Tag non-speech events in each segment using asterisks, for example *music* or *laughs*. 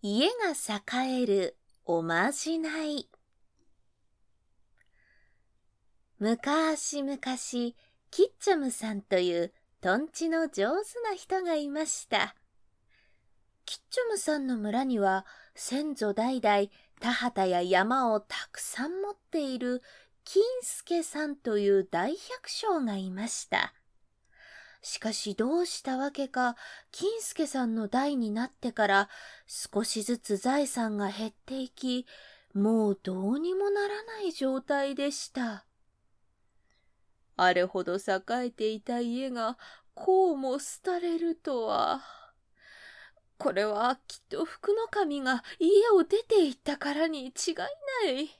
家が栄えるおまじない。昔々キッチョムさんというとんちの上手な人がいました。キッチョムさんの村には先祖代々田畑や山をたくさん持っている金助さんという大百姓がいました。しかしどうしたわけか、金助さんの代になってから少しずつ財産が減っていき、もうどうにもならない状態でした。あれほど栄えていた家がこうも廃れるとは。これはきっと福の神が家を出て行ったからに違いない。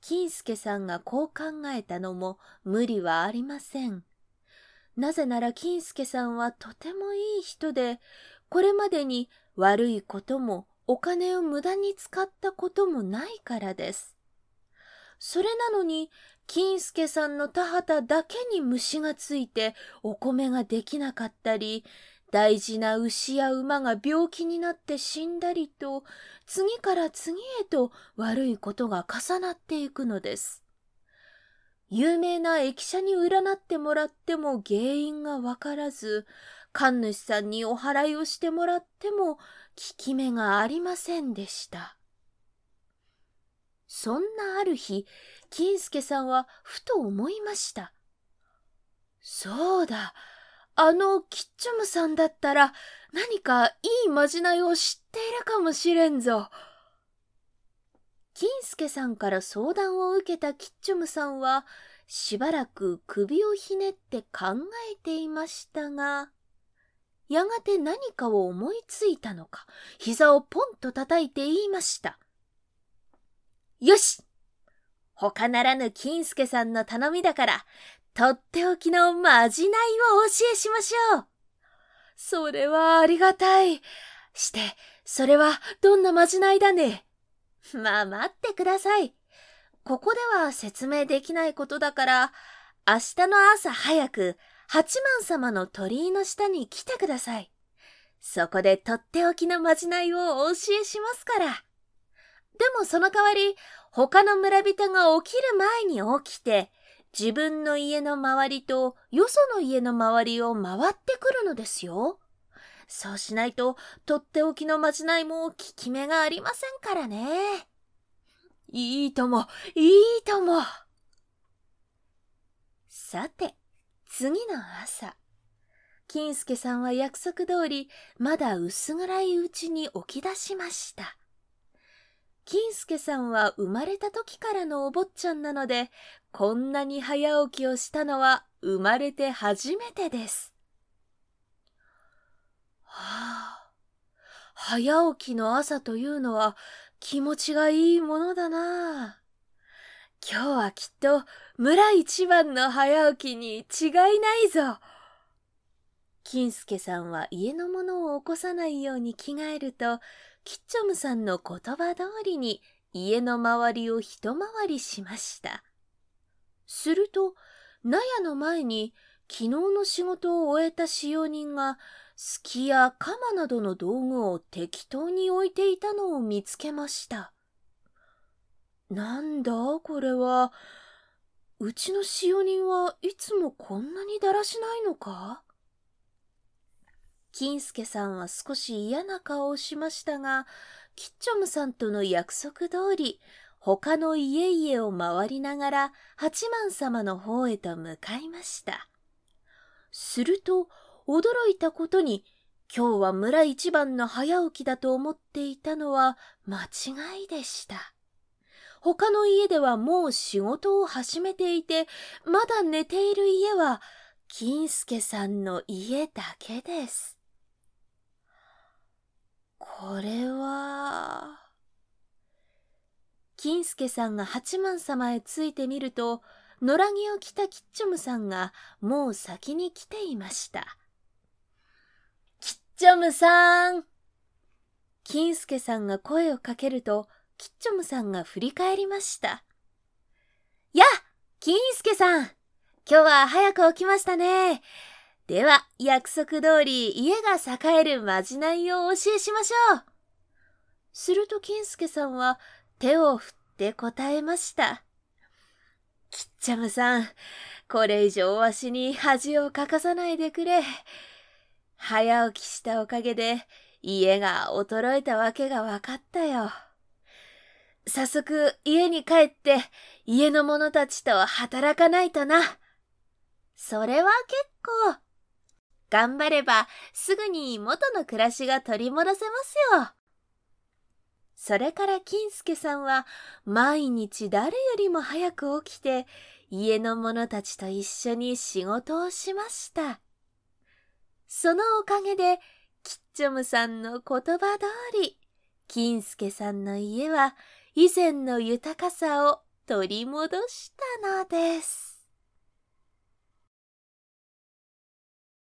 金助さんがこう考えたのも無理はありません。なぜなら金助さんはとてもいい人で、これまでに悪いこともお金を無駄に使ったこともないからです。それなのに、金助さんの田畑だけに虫がついてお米ができなかったり、大事な牛や馬が病気になって死んだりと、次から次へと悪いことが重なっていくのです。有名な駅舎に占ってもらっても原因がわからず、神主さんにお祓いをしてもらっても効き目がありませんでした。そんなある日、金助さんはふと思いました。そうだ、あのキッチョムさんだったら何かいいまじないを知っているかもしれんぞ。金助さんから相談を受けたキッチョムさんは、しばらく首をひねって考えていましたが、やがて何かを思いついたのか、膝をポンと叩いて言いました。よし他ならぬ金助さんの頼みだから、とっておきのまじないをお教えしましょう。それはありがたい。して、それはどんなまじないだね? *laughs* まあ待ってください。ここでは説明できないことだから、明日の朝早く八幡様の鳥居の下に来てください。そこでとっておきのまじないをお教えしますから。でもその代わり、他の村人が起きる前に起きて、自分の家の周りとよその家の周りを回ってくるのですよ。そうしないと、とっておきのまじないも効き目がありませんからね。いいとも、いいとも。さて、次の朝、金助さんは約束通り、まだ薄暗いうちに起き出しました。金助さんは生まれた時からのお坊ちゃんなので、こんなに早起きをしたのは生まれて初めてです。はあ、早起きの朝というのは気持ちがいいものだな。今日はきっと村一番の早起きに違いないぞ。金助さんは家の者を起こさないように着替えると、キッチョムさんの言葉通りに家の周りを一回りしました。すると、納屋の前に昨日の仕事を終えた使用人がすきや鎌などの道具を適当に置いていたのを見つけました。なんだこれは。うちの使用人はいつもこんなにだらしないのか？金助さんは少し嫌な顔をしましたが、キッチョムさんとの約束通り、他の家々を回りながら八幡様の方へと向かいました。すると、驚いたことに、今日は村一番の早起きだと思っていたのは間違いでした。他の家ではもう仕事を始めていて、まだ寝ている家は、金助さんの家だけです。これは、金助さんが八幡様へついてみると、野良着を着たキッチョムさんがもう先に来ていました。キッチョムさん。金助さんが声をかけると、キッチョムさんが振り返りました。や金助さん今日は早く起きましたね。では、約束通り家が栄えるまじないをお教えしましょう。すると金助さんは手を振って答えました。きっちゃむさん、これ以上わしに恥をかかさないでくれ。早起きしたおかげで家が衰えたわけがわかったよ。早速家に帰って家の者たちと働かないとな。それは結構。頑張ればすぐに元の暮らしが取り戻せますよ。それから金助さんは毎日誰よりも早く起きて家の者たちと一緒に仕事をしました。そのおかげでキッチョムさんの言葉通り金助さんの家は以前の豊かさを取り戻したのです。